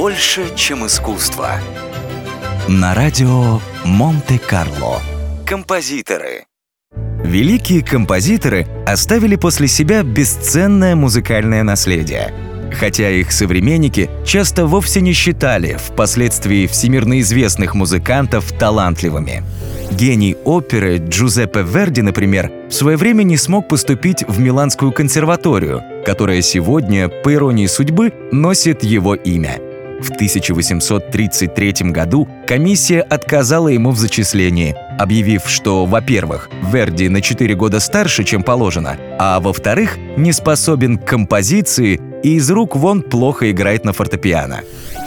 Больше, чем искусство. На радио Монте-Карло. Композиторы. Великие композиторы оставили после себя бесценное музыкальное наследие. Хотя их современники часто вовсе не считали впоследствии всемирно известных музыкантов талантливыми. Гений оперы Джузеппе Верди, например, в свое время не смог поступить в Миланскую консерваторию, которая сегодня, по иронии судьбы, носит его имя – в 1833 году комиссия отказала ему в зачислении, объявив, что, во-первых, Верди на 4 года старше, чем положено, а во-вторых, не способен к композиции и из рук вон плохо играет на фортепиано.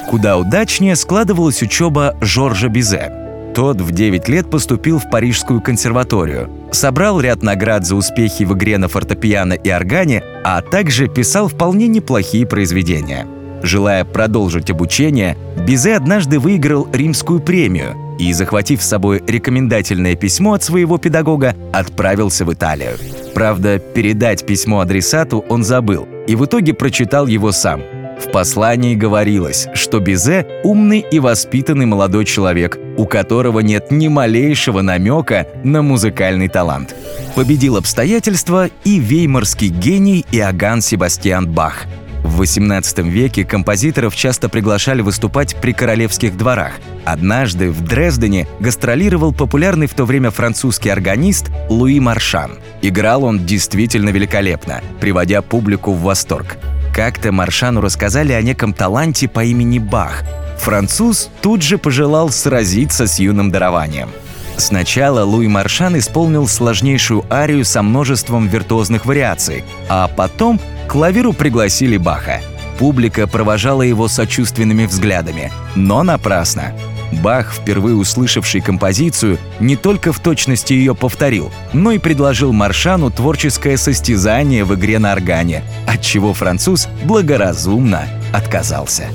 Куда удачнее складывалась учеба Жоржа Бизе. Тот в 9 лет поступил в Парижскую консерваторию, собрал ряд наград за успехи в игре на фортепиано и органе, а также писал вполне неплохие произведения – Желая продолжить обучение, Бизе однажды выиграл римскую премию и, захватив с собой рекомендательное письмо от своего педагога, отправился в Италию. Правда, передать письмо адресату он забыл и в итоге прочитал его сам. В послании говорилось, что Бизе – умный и воспитанный молодой человек, у которого нет ни малейшего намека на музыкальный талант. Победил обстоятельства и веймарский гений Иоганн Себастьян Бах – в XVIII веке композиторов часто приглашали выступать при королевских дворах. Однажды в Дрездене гастролировал популярный в то время французский органист Луи Маршан. Играл он действительно великолепно, приводя публику в восторг. Как-то Маршану рассказали о неком таланте по имени Бах. Француз тут же пожелал сразиться с юным дарованием. Сначала Луи Маршан исполнил сложнейшую арию со множеством виртуозных вариаций, а потом клавиру пригласили Баха. Публика провожала его сочувственными взглядами, но напрасно. Бах, впервые услышавший композицию, не только в точности ее повторил, но и предложил Маршану творческое состязание в игре на органе, от чего француз благоразумно отказался.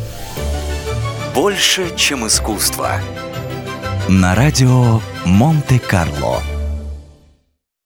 Больше, чем искусство. На радио Монте-Карло.